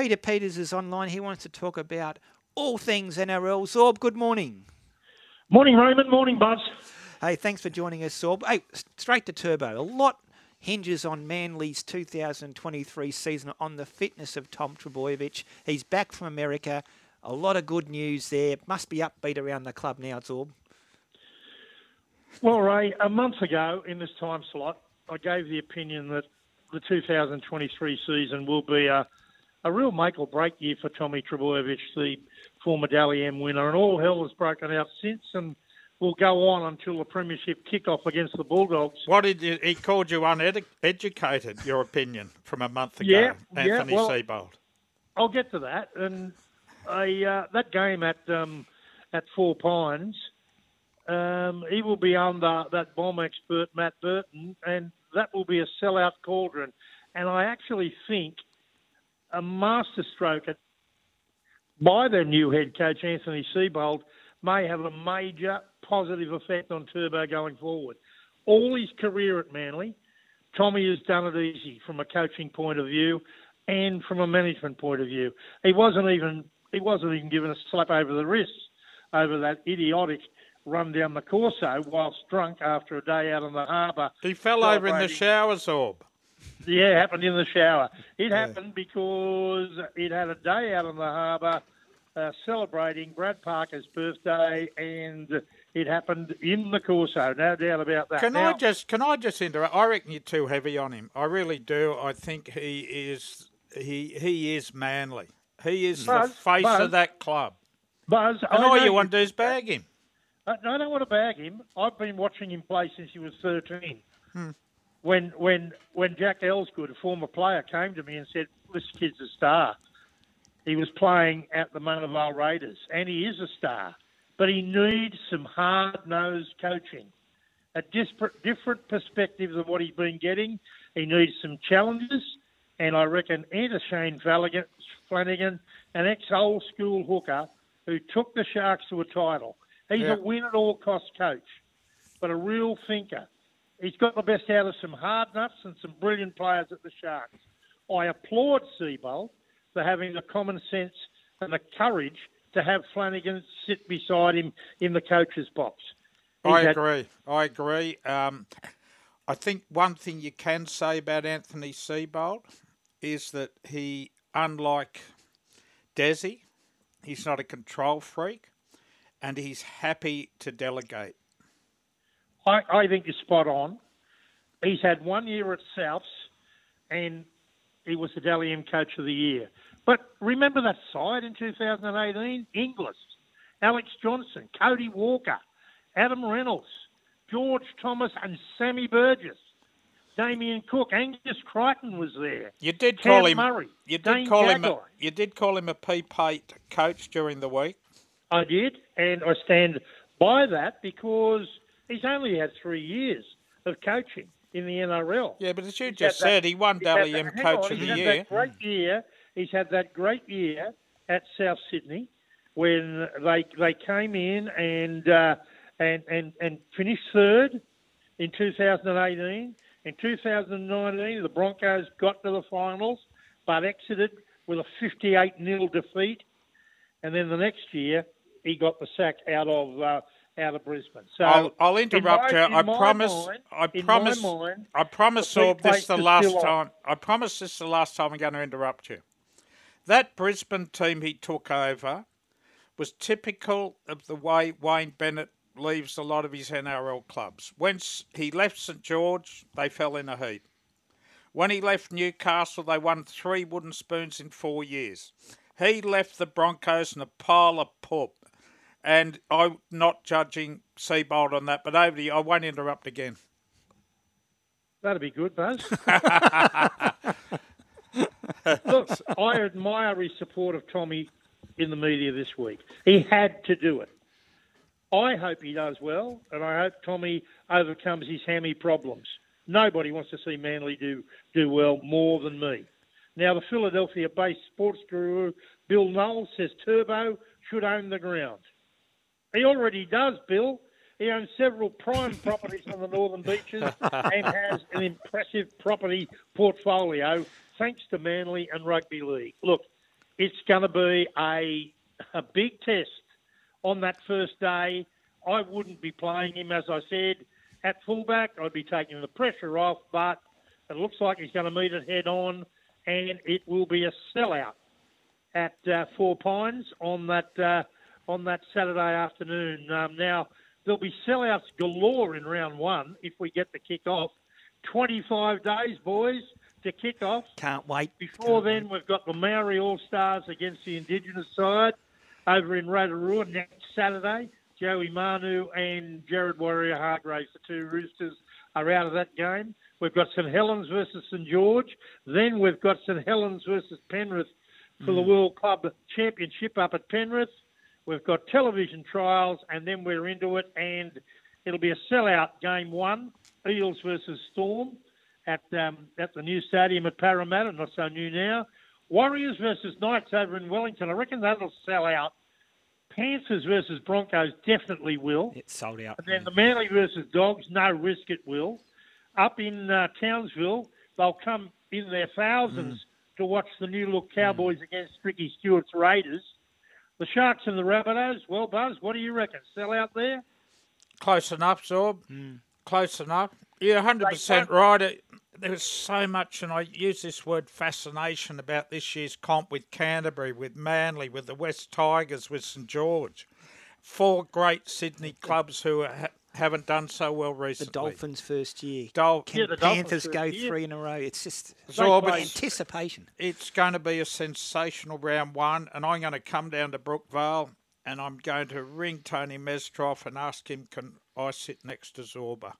Peter Peters is online. He wants to talk about all things NRL. Zorb, good morning. Morning, Raymond. Morning, Buzz. Hey, thanks for joining us, Zorb. Hey, straight to Turbo. A lot hinges on Manly's 2023 season on the fitness of Tom Trbojevic. He's back from America. A lot of good news there. Must be upbeat around the club now, Zorb. Well, Ray, a month ago in this time slot, I gave the opinion that the 2023 season will be a, a real make or break year for Tommy Trbojevic, the former Dally M winner, and all hell has broken out since and will go on until the premiership kick-off against the Bulldogs. What did you, he called you uneducated? Your opinion from a month ago, Yeah, Anthony yeah, well- Seibold. I'll get to that. And I, uh, that game at um, at Four Pines, um, he will be under that bomb expert Matt Burton, and that will be a sellout cauldron. And I actually think a masterstroke at, by their new head coach Anthony Seibold may have a major positive effect on Turbo going forward. All his career at Manly, Tommy has done it easy from a coaching point of view and from a management point of view. He wasn't even he wasn't even given a slap over the wrist over that idiotic run down the Corso whilst drunk after a day out on the harbour. He fell over in the showers, Orb. Yeah, it happened in the shower. It happened because it had a day out on the harbour uh, celebrating Brad Parker's birthday, and it happened in the Corso. No doubt about that. Can Now- I just can I just interrupt? I reckon you're too heavy on him. I really do. I think he is he he is manly. He is Buzz, the face Buzz, of that club. Buzz, And I all you want to do is bag him. I, I don't want to bag him. I've been watching him play since he was 13. Hmm. When when when Jack Elsgood, a former player, came to me and said, "This kid's a star," he was playing at the Mona Vale Raiders, and he is a star, but he needs some hard-nosed coaching, a disparate, different perspective than what he's been getting. He needs some challenges, and I reckon enter Shane Flanagan, Flanagan an ex-old school hooker who took the Sharks to a title. He's Yeah. a win at all cost coach, but a real thinker. He's got the best out of some hard nuts and some brilliant players at the Sharks. I applaud Seibold for having the common sense and the courage to have Flanagan sit beside him in the coach's box. He's I had- agree. I agree. Um, I think one thing you can say about Anthony Seibold is that he, unlike Desi, he's not a control freak, and he's happy to delegate. I, I think you're spot on. He's had one year at Souths, and he was the Dally M Coach of the Year. But remember that side in 2018? Inglis, Alex Johnson, Cody Walker, Adam Reynolds, George Thomas, and Sammy Burgess. Damien Cook, Angus Crichton was there. You did Cam call him. Murray, you did Dane call him. A, you did call him a P Pate coach during the week. I did, and I stand by that because he's only had three years of coaching in the NRL. Yeah, but as you He's just had that- said, he won Dally that- M Coach on, of the Year. That great year. He's had that great year at South Sydney when they they came in and uh, and and and finished third in 2018. In 2019, the Broncos got to the finals, but exited with a 58 0 defeat. And then the next year, he got the sack out of uh, out of Brisbane. So I'll, I'll in interrupt my- you. I promise. mind- I promise. mind, I promise, this is the last still on. time. I promise this is the last time I'm going to interrupt you. That Brisbane team he took over was typical of the way Wayne Bennett leaves a lot of his NRL clubs. Once he left St George, they fell in a heap. When he left Newcastle, they won three wooden spoons in four years. He left the Broncos in a pile of poop. And I'm not judging Seibold on that, but over to you. I won't interrupt again. That'd be good, Buzz. Look, I admire his support of Tommy in the media this week. He had to do it. I hope he does well, and I hope Tommy overcomes his hammy problems. Nobody wants to see Manly do do well more than me. Now, the Philadelphia-based sports guru Bill Knowles says Turbo should own the ground. He already does, Bill. He owns several prime properties on the northern beaches and has an impressive property portfolio thanks to Manly and Rugby League. Look, it's going to be a a big test on that first day. I wouldn't be playing him, as I said, at fullback. I'd be taking the pressure off, but it looks like he's going to meet it head on, and it will be a sellout at uh, Four Pines on that uh, on that Saturday afternoon. Um, now there'll be sellouts galore in round one if we get the kick off. 25 days, boys, to kick off. Can't wait. Before Can't then, wait. we've got the Maori All Stars against the Indigenous side over in Rotorua next Saturday. Joey Manu and Jared Waerea-Hargreaves, the two Roosters, are out of that game. We've got St Helens versus St George. Then we've got St Helens versus Penrith for the World Club Championship up at Penrith. We've got television trials, and then we're into it, and it'll be a sellout game one, Eels versus Storm at um, at the new stadium at Parramatta, not so new now. Warriors versus Knights over in Wellington. I reckon that'll sell out. Panthers versus Broncos definitely will. It's sold out. And then the Manly versus Dogs, no risk it will. Up in uh, Townsville, they'll come in their thousands to watch the new look Cowboys against Ricky Stuart's Raiders. The Sharks and the Rabbitohs, well, Buzz, what do you reckon? Sell out there? Close enough, Zorb. Hmm. Close enough. You're 100% right. It, there was so much, and I use this word fascination about this year's comp with Canterbury, with Manly, with the West Tigers, with St George. Four great Sydney clubs who ha- haven't done so well recently. The. Dolphins' first year. Dol- Can Yeah, the Dolphins' Panthers first go year. three in a row? It's just So, anticipation. it's going to be a sensational round one, and I'm going to come down to Brookvale and I'm going to ring Tony Mestrov and ask him, can I sit next to Zorba?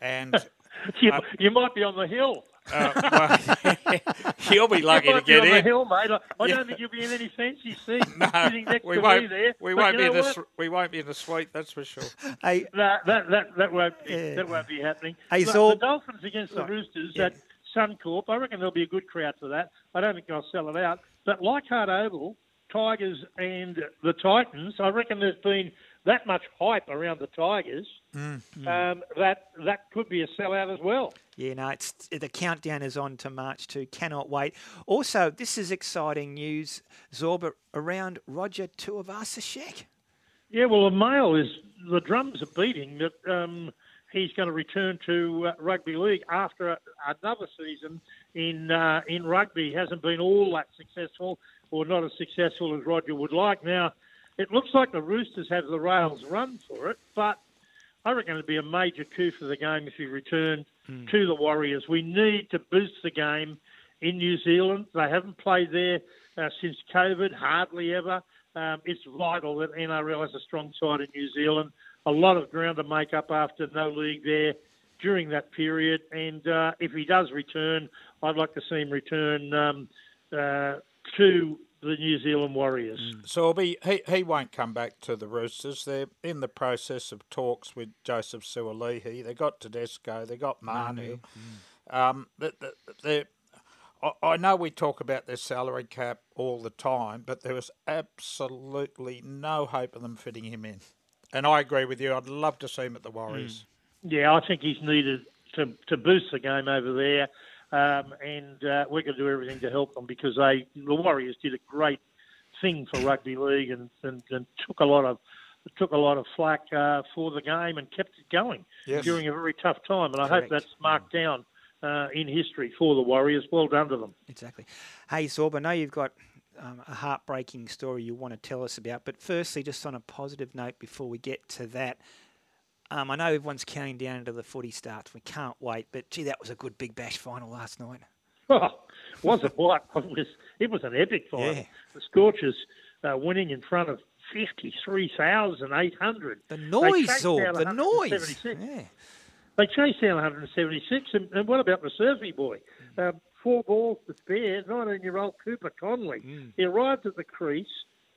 And You, you might be on the hill. Uh, well, he'll be lucky to get on the in. hill, mate. I, I Yeah. don't think you'll be in any fancy seat No, we won't. me there. We won't be in know the. what? We won't be in the suite. That's for sure. Hey, That, that, that, that won't be Yeah. that won't be happening. Hey, Look, Zorb- the Dolphins against the Roosters Yeah. at Suncorp. I reckon there'll be a good crowd for that. I don't think I'll sell it out. But Leichhardt Oval, Tigers and the Titans. I reckon there's been that much hype around the Tigers Mm. um, that that could be a sellout as well. Yeah, no, it's the countdown is on to March 2. Cannot wait. Also, this is exciting news, Zorba, around Roger Tuivasa-Sheck. Yeah, well, the mail is the drums are beating that um, he's going to return to uh, rugby league after a, another season in uh, in rugby. He hasn't been all that successful, or not as successful as Roger would like. Now, it looks like the Roosters have the rails run for it, but I reckon it'd be a major coup for the game if he returned to the Warriors. We need to boost the game in New Zealand. They haven't played there uh, since COVID, hardly ever. Um, it's vital that NRL has a strong side in New Zealand. A lot of ground to make up after no league there during that period. And uh, if he does return, I'd like to see him return um, uh, to the New Zealand Warriors. Mm. So be, he he won't come back to the Roosters. They're in the process of talks with Joseph Suaalii. They got Tedesco. They got Manu. Mm. Um, they, they, I, I know we talk about their salary cap all the time, but there was absolutely no hope of them fitting him in. And I agree with you. I'd love to see him at the Warriors. Mm. Yeah, I think he's needed to, to boost the game over there, um, and uh, we're going to do everything to help them because they the Warriors did a great thing for rugby league and, and, and took a lot of took a lot of flack uh, for the game and kept it going Yes. during a very tough time. And I Correct. hope that's marked down uh, in history for the Warriors. Well done to them. Exactly. Hey, Zorba, I know you've got um, a heartbreaking story you want to tell us about, but firstly, just on a positive note before we get to that, um, I know everyone's counting down until the footy starts. We can't wait, but gee, that was a good Big Bash final last night. Oh, was it what? It was, it was an epic final. Yeah. The Scorchers uh, winning in front of 53,800. The noise, Zorb, the noise. Yeah. They chased down 176. And, and what about the Survey boy? Um, four balls to spare, 19 year old Cooper Connolly. He arrived at the crease,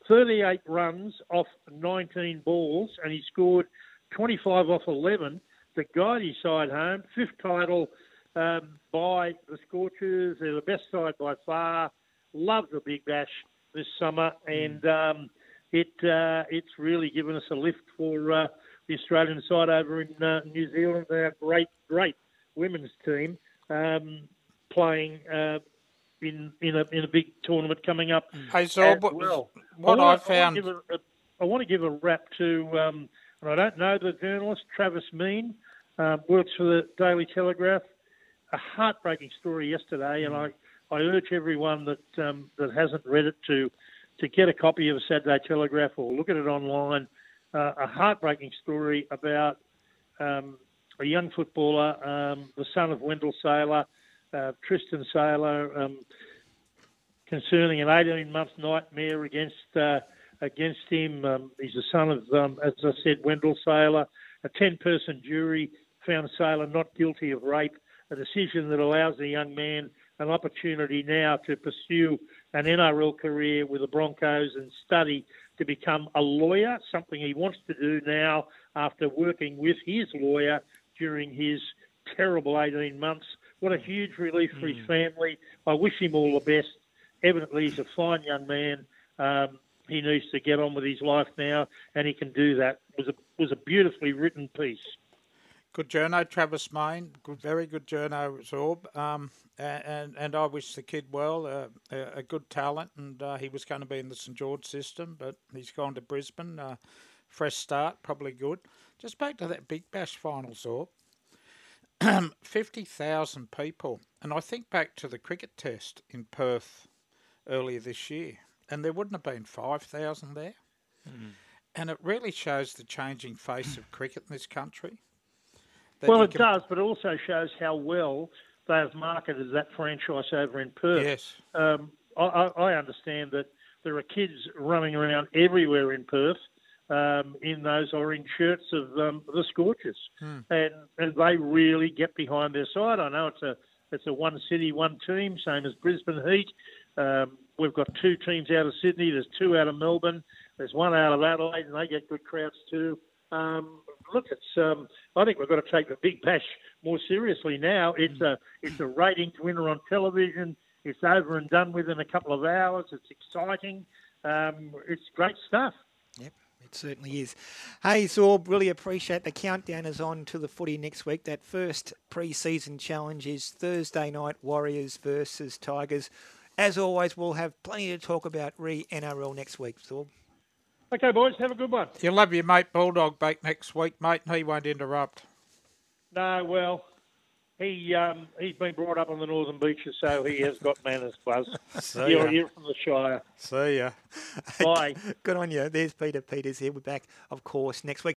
38 runs off 19 balls, and he scored 25 off 11 to guide his side home. Fifth title um, by the Scorchers. They're the best side by far. Love the Big Bash this summer, and um, it uh, it's really given us a lift for uh, the Australian side over in uh, New Zealand. They're a great, great women's team um, playing uh, in in a in a big tournament coming up. Hey, as what, well. what I, I, found. I want, to give a, want to give a wrap to, um, and I don't know the journalist Travis Meyn, um, works for the Daily Telegraph. A heartbreaking story yesterday, and I, I urge everyone that um, that hasn't read it to to get a copy of the Saturday Telegraph or look at it online. Uh, a heartbreaking story about um, a young footballer, um, the son of Wendell Sailor, uh, Tristan Sailor, um, concerning an 18-month nightmare against uh, against him. Um, he's the son of, um, as I said, Wendell Sailor. A 10-person jury found Sailor not guilty of rape, a decision that allows the young man an opportunity now to pursue an NRL career with the Broncos and study to become a lawyer, something he wants to do now after working with his lawyer during his terrible 18 months. What a huge relief for his family. I wish him all the best. Evidently, he's a fine young man. Um, he needs to get on with his life now, and he can do that. It was a was a beautifully written piece. Good journo, Travis Meyn. Good, very good journo, Zorb. Um, and and I wish the kid well. Uh, a, a good talent, and uh, he was going to be in the St George system, but he's gone to Brisbane. Uh, fresh start, probably good. Just back to that Big Bash final, Zorb. Fifty thousand people, and I think back to the cricket test in Perth earlier this year, and there wouldn't have been five thousand there. And it really shows the changing face of cricket in this country. Well, it can- does, but it also shows how well they have marketed that franchise over in Perth. Yes. Um, I, I I understand that there are kids running around everywhere in Perth um, in those orange shirts of um, the Scorchers, and and they really get behind their side. I know it's a it's a one city, one team, same as Brisbane Heat. Um, we've got two teams out of Sydney. There's two out of Melbourne. There's one out of Adelaide, and they get good crowds too. Um, look, it's. Um, I think we've got to take the Big Bash more seriously now. It's a it's a ratings winner on television. It's over and done with in a couple of hours. It's exciting. Um, it's great stuff. Yep, it certainly is. Hey, Zorb, really appreciate the countdown is on to the footy next week. That first pre-season challenge is Thursday night, Warriors versus Tigers. As always, we'll have plenty to talk about re-NRL next week, Zorb. Okay, boys, have a good one. You'll have your mate Bulldog back next week, mate, and he won't interrupt. No, well, he um, he's been brought up on the northern beaches, so he has got manners, Buzz. See You're ya. here from the Shire. See ya. Bye. Good on you. There's Peter Peters here. We're back, of course, next week.